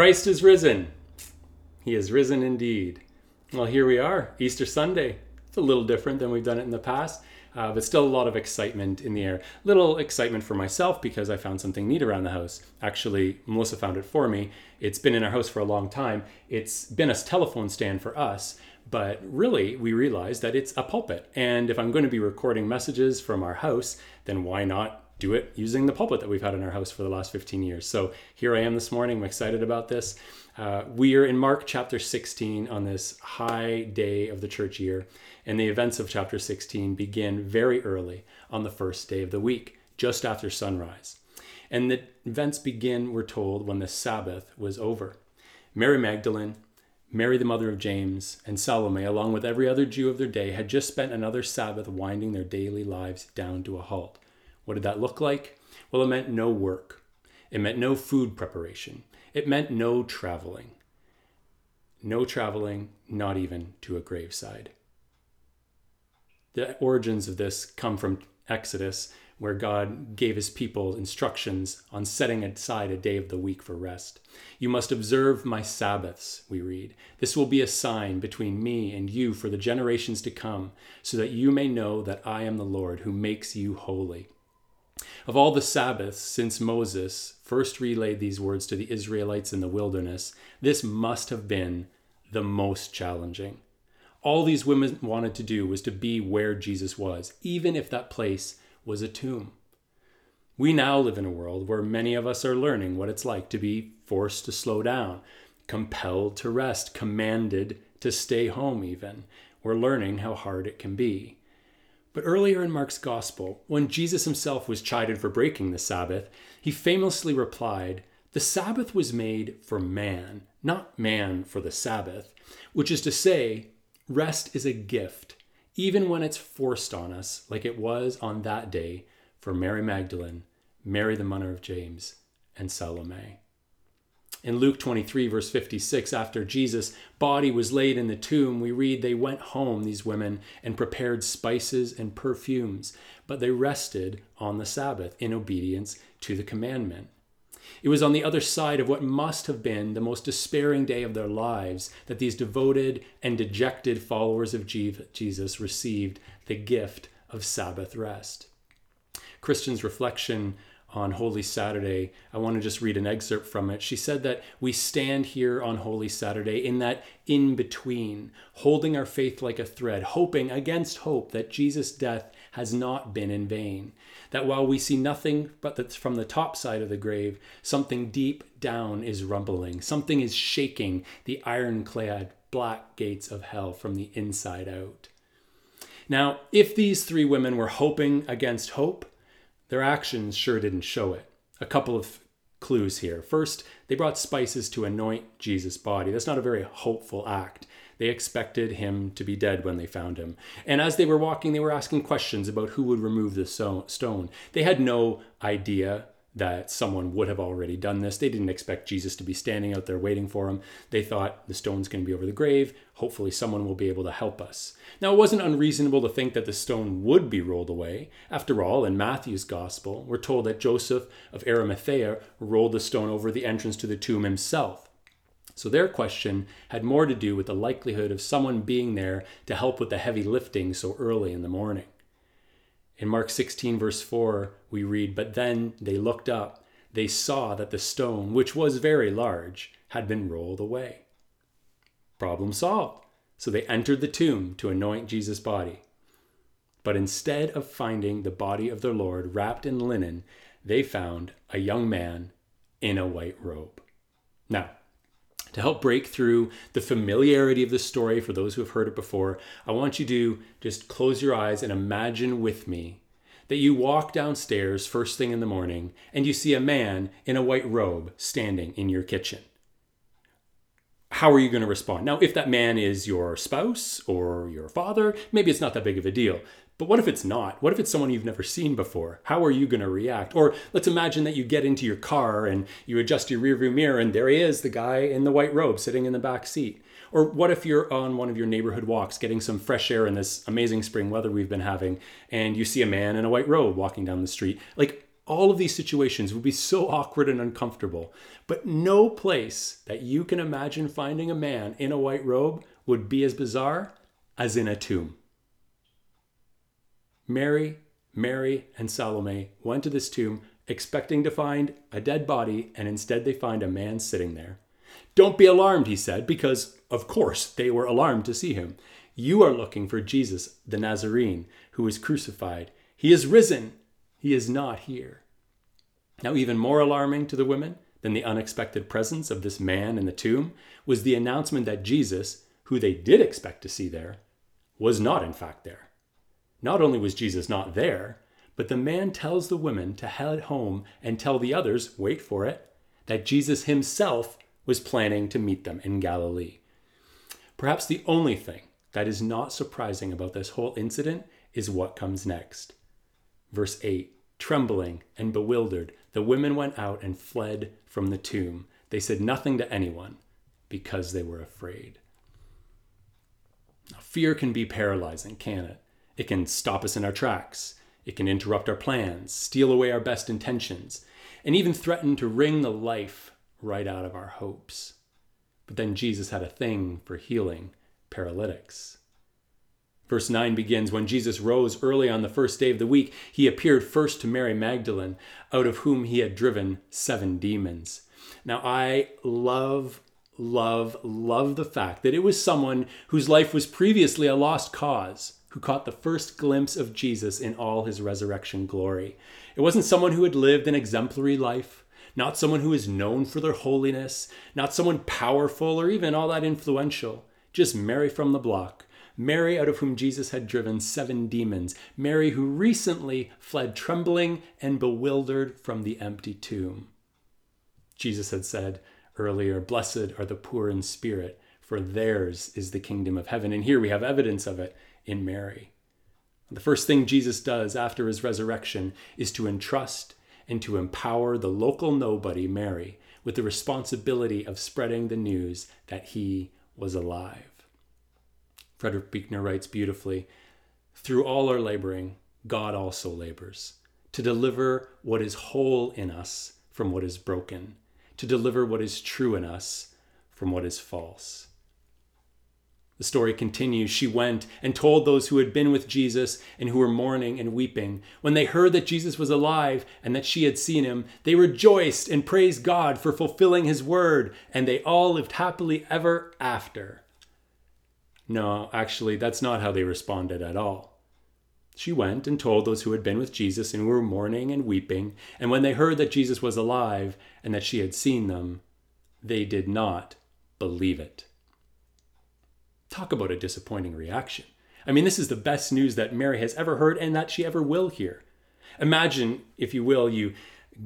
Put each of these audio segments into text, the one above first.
Christ is risen. He is risen indeed. Well, here we are, Easter Sunday. It's a little different than we've done it in the past, uh, but still a lot of excitement in the air. Little excitement for myself because I found something neat around the house. Actually, Melissa found it for me. It's been in our house for a long time. It's been a telephone stand for us, but really, we realized that it's a pulpit. And if I'm going to be recording messages from our house, then why not do it using the pulpit that we've had in our house for the last 15 years. So here I am this morning. I'm excited about this. Uh, we are in Mark chapter 16 on this high day of the church year, and the events of chapter 16 begin very early on the first day of the week, just after sunrise. And the events begin, we're told, when the Sabbath was over. Mary Magdalene, Mary, the mother of James, and Salome, along with every other Jew of their day, had just spent another Sabbath winding their daily lives down to a halt. What did that look like? Well, it meant no work. It meant no food preparation. It meant no traveling. No traveling, not even to a graveside. The origins of this come from Exodus, where God gave his people instructions on setting aside a day of the week for rest. You must observe my Sabbaths, we read. This will be a sign between me and you for the generations to come, so that you may know that I am the Lord who makes you holy. Of all the Sabbaths since Moses first relayed these words to the Israelites in the wilderness, this must have been the most challenging. All these women wanted to do was to be where Jesus was, even if that place was a tomb. We now live in a world where many of us are learning what it's like to be forced to slow down, compelled to rest, commanded to stay home, even. We're learning how hard it can be. But earlier in Mark's gospel, when Jesus himself was chided for breaking the Sabbath, he famously replied, The Sabbath was made for man, not man for the Sabbath, which is to say, rest is a gift, even when it's forced on us, like it was on that day for Mary Magdalene, Mary the mother of James, and Salome. In Luke 23, verse 56, after Jesus' body was laid in the tomb, we read they went home, these women, and prepared spices and perfumes, but they rested on the Sabbath in obedience to the commandment. It was on the other side of what must have been the most despairing day of their lives that these devoted and dejected followers of Jesus received the gift of Sabbath rest. Kristen's reflection on Holy Saturday. I want to just read an excerpt from it. She said that we stand here on Holy Saturday in that in between, holding our faith like a thread, hoping against hope that Jesus' death has not been in vain. That while we see nothing but that from the top side of the grave, something deep down is rumbling, something is shaking the ironclad black gates of hell from the inside out. Now, if these three women were hoping against hope, their actions sure didn't show it. A couple of clues here. First, they brought spices to anoint Jesus' body. That's not a very hopeful act. They expected him to be dead when they found him. And as they were walking, they were asking questions about who would remove the stone. They had no idea that someone would have already done this. They didn't expect Jesus to be standing out there waiting for them. They thought the stone's going to be over the grave. Hopefully, someone will be able to help us. Now, it wasn't unreasonable to think that the stone would be rolled away. After all, in Matthew's gospel, we're told that Joseph of Arimathea rolled the stone over the entrance to the tomb himself. So their question had more to do with the likelihood of someone being there to help with the heavy lifting so early in the morning. In Mark 16, verse 4, we read, But then they looked up. They saw that the stone, which was very large, had been rolled away. Problem solved. So they entered the tomb to anoint Jesus' body. But instead of finding the body of their Lord wrapped in linen, they found a young man in a white robe. Now, to help break through the familiarity of the story for those who have heard it before, I want you to just close your eyes and imagine with me that you walk downstairs first thing in the morning and you see a man in a white robe standing in your kitchen. How are you going to respond? Now, if that man is your spouse or your father, maybe it's not that big of a deal. But what if it's not? What if it's someone you've never seen before? How are you going to react? Or let's imagine that you get into your car and you adjust your rearview mirror and there he is, the guy in the white robe sitting in the back seat. Or what if you're on one of your neighborhood walks getting some fresh air in this amazing spring weather we've been having and you see a man in a white robe walking down the street? Like All of these situations would be so awkward and uncomfortable, but no place that you can imagine finding a man in a white robe would be as bizarre as in a tomb. Mary, Mary, and Salome went to this tomb expecting to find a dead body, and instead they find a man sitting there. Don't be alarmed, he said, because, of course, they were alarmed to see him. You are looking for Jesus, the Nazarene, who was crucified. He is risen. He is not here. Now, even more alarming to the women than the unexpected presence of this man in the tomb was the announcement that Jesus, who they did expect to see there, was not in fact there. Not only was Jesus not there, but the man tells the women to head home and tell the others, wait for it, that Jesus himself was planning to meet them in Galilee. Perhaps the only thing that is not surprising about this whole incident is what comes next. Verse 8 Trembling and bewildered, the women went out and fled from the tomb. They said nothing to anyone because they were afraid. Now, fear can be paralyzing, can it? It can stop us in our tracks. It can interrupt our plans, steal away our best intentions, and even threaten to wring the life right out of our hopes. But then Jesus had a thing for healing paralytics. Verse 9 begins When Jesus rose early on the first day of the week, he appeared first to Mary Magdalene, out of whom he had driven seven demons. Now, I love, love, love the fact that it was someone whose life was previously a lost cause who caught the first glimpse of Jesus in all his resurrection glory. It wasn't someone who had lived an exemplary life, not someone who is known for their holiness, not someone powerful or even all that influential, just Mary from the block Mary, out of whom Jesus had driven seven demons, Mary, who recently fled trembling and bewildered from the empty tomb. Jesus had said earlier, Blessed are the poor in spirit, for theirs is the kingdom of heaven. And here we have evidence of it in Mary. The first thing Jesus does after his resurrection is to entrust and to empower the local nobody, Mary, with the responsibility of spreading the news that he was alive. Frederick Buechner writes beautifully Through all our laboring, God also labors to deliver what is whole in us from what is broken, to deliver what is true in us from what is false. The story continues. She went and told those who had been with Jesus and who were mourning and weeping. When they heard that Jesus was alive and that she had seen him, they rejoiced and praised God for fulfilling his word, and they all lived happily ever after. No, actually, that's not how they responded at all. She went and told those who had been with Jesus and were mourning and weeping, and when they heard that Jesus was alive and that she had seen them, they did not believe it. Talk about a disappointing reaction. I mean, this is the best news that Mary has ever heard and that she ever will hear. Imagine, if you will, you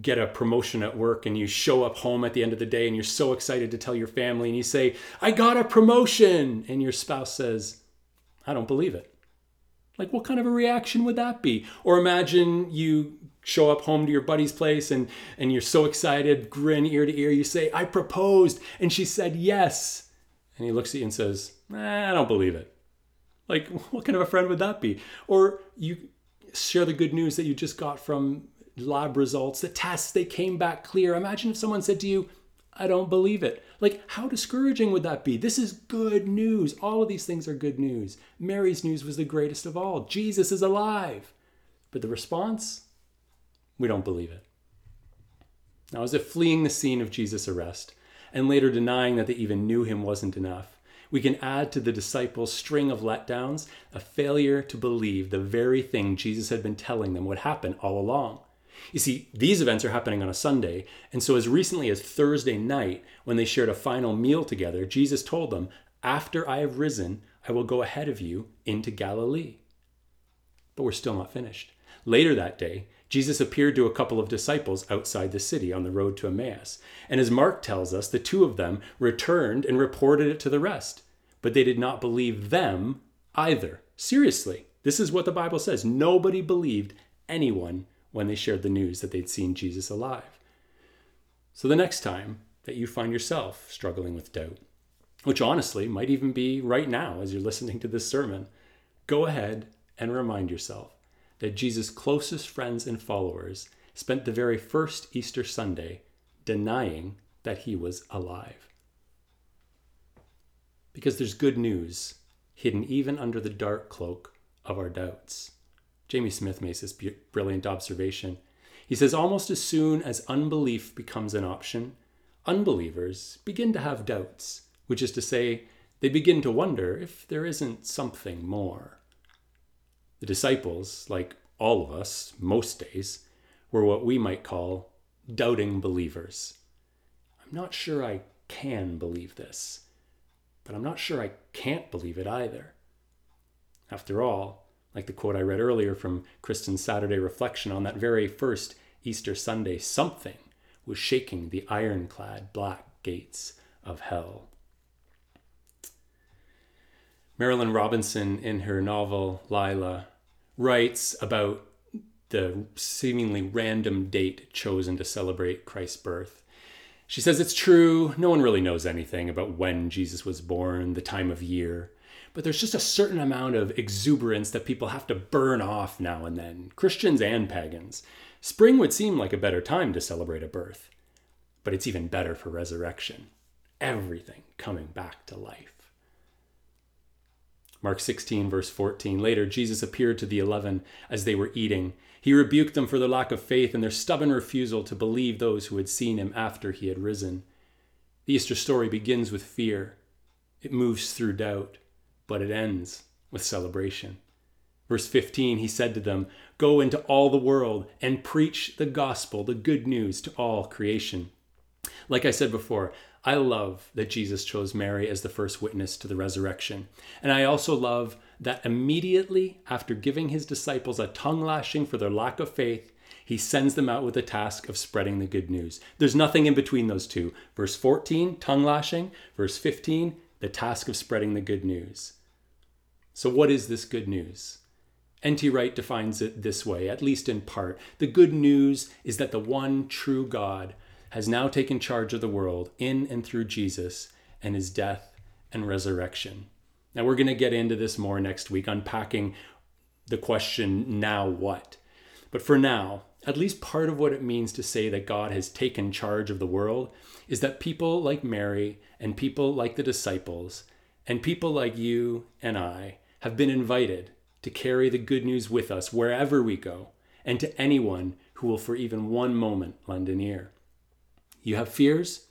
get a promotion at work and you show up home at the end of the day and you're so excited to tell your family and you say, I got a promotion. And your spouse says, I don't believe it. Like, what kind of a reaction would that be? Or imagine you show up home to your buddy's place and, and you're so excited, grin ear to ear. You say, I proposed. And she said, yes. And he looks at you and says, I don't believe it. Like, what kind of a friend would that be? Or you share the good news that you just got from lab results, the tests, they came back clear. Imagine if someone said to you, I don't believe it. Like, how discouraging would that be? This is good news. All of these things are good news. Mary's news was the greatest of all Jesus is alive. But the response? We don't believe it. Now, as if fleeing the scene of Jesus' arrest and later denying that they even knew him wasn't enough, we can add to the disciples' string of letdowns a failure to believe the very thing Jesus had been telling them would happen all along. You see, these events are happening on a Sunday, and so as recently as Thursday night, when they shared a final meal together, Jesus told them, After I have risen, I will go ahead of you into Galilee. But we're still not finished. Later that day, Jesus appeared to a couple of disciples outside the city on the road to Emmaus. And as Mark tells us, the two of them returned and reported it to the rest. But they did not believe them either. Seriously, this is what the Bible says. Nobody believed anyone when they shared the news that they'd seen Jesus alive. So the next time that you find yourself struggling with doubt, which honestly might even be right now as you're listening to this sermon, go ahead and remind yourself that Jesus' closest friends and followers spent the very first Easter Sunday denying that he was alive. Because there's good news hidden even under the dark cloak of our doubts. Jamie Smith makes this brilliant observation. He says, almost as soon as unbelief becomes an option, unbelievers begin to have doubts, which is to say, they begin to wonder if there isn't something more. The disciples, like all of us, most days, were what we might call doubting believers. I'm not sure I can believe this, but I'm not sure I can't believe it either. After all, like the quote I read earlier from Kristen's Saturday reflection on that very first Easter Sunday, something was shaking the ironclad black gates of hell. Marilynne Robinson, in her novel Lila, writes about the seemingly random date chosen to celebrate Christ's birth. She says it's true, no one really knows anything about when Jesus was born, the time of year, but there's just a certain amount of exuberance that people have to burn off now and then, Christians and pagans. Spring would seem like a better time to celebrate a birth, but it's even better for resurrection. Everything coming back to life. Mark 16, verse 14. Later, Jesus appeared to the eleven as they were eating. He rebuked them for their lack of faith and their stubborn refusal to believe those who had seen him after he had risen. The Easter story begins with fear, it moves through doubt, but it ends with celebration. Verse 15, he said to them, Go into all the world and preach the gospel, the good news to all creation. Like I said before, I love that Jesus chose Mary as the first witness to the resurrection. And I also love that immediately after giving his disciples a tongue lashing for their lack of faith, he sends them out with the task of spreading the good news. There's nothing in between those two. Verse 14, tongue lashing. Verse 15, the task of spreading the good news. So, what is this good news? N.T. Wright defines it this way, at least in part. The good news is that the one true God has now taken charge of the world in and through Jesus and his death and resurrection. Now, we're going to get into this more next week, unpacking the question, now what? But for now, at least part of what it means to say that God has taken charge of the world is that people like Mary and people like the disciples and people like you and I have been invited to carry the good news with us wherever we go and to anyone who will for even one moment lend an ear. You have fears?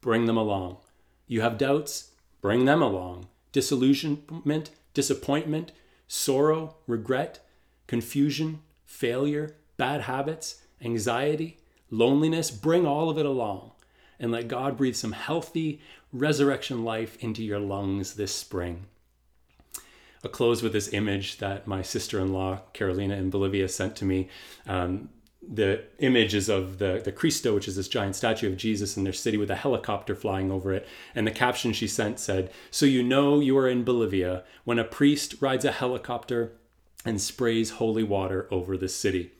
Bring them along. You have doubts? Bring them along. Disillusionment, disappointment, sorrow, regret, confusion, failure, bad habits, anxiety, loneliness, bring all of it along and let God breathe some healthy resurrection life into your lungs this spring. I'll close with this image that my sister in law, Carolina in Bolivia, sent to me. Um, the is of the, the Cristo, which is this giant statue of Jesus in their city with a helicopter flying over it. And the caption she sent said, So you know you are in Bolivia when a priest rides a helicopter and sprays holy water over the city.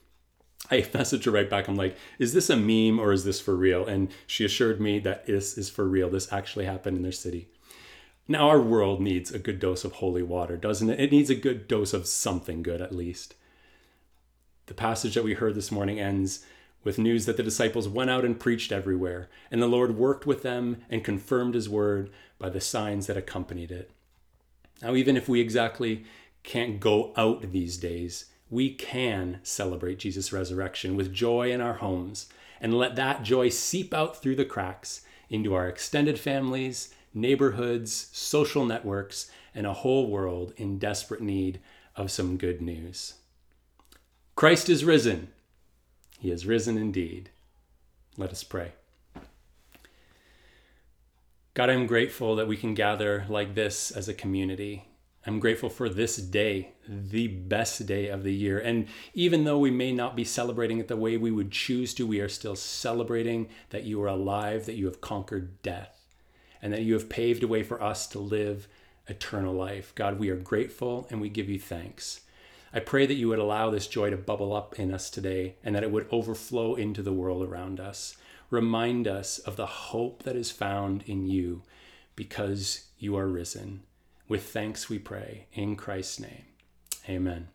I messaged her right back. I'm like, is this a meme or is this for real? And she assured me that this is for real. This actually happened in their city. Now, our world needs a good dose of holy water, doesn't it? It needs a good dose of something good, at least. The passage that we heard this morning ends with news that the disciples went out and preached everywhere, and the Lord worked with them and confirmed his word by the signs that accompanied it. Now, even if we exactly can't go out these days, we can celebrate Jesus' resurrection with joy in our homes and let that joy seep out through the cracks into our extended families, neighborhoods, social networks, and a whole world in desperate need of some good news. Christ is risen. He is risen indeed. Let us pray. God, I'm grateful that we can gather like this as a community. I'm grateful for this day, the best day of the year. And even though we may not be celebrating it the way we would choose to, we are still celebrating that you are alive, that you have conquered death, and that you have paved a way for us to live eternal life. God, we are grateful and we give you thanks. I pray that you would allow this joy to bubble up in us today and that it would overflow into the world around us. Remind us of the hope that is found in you because you are risen. With thanks we pray. In Christ's name, amen.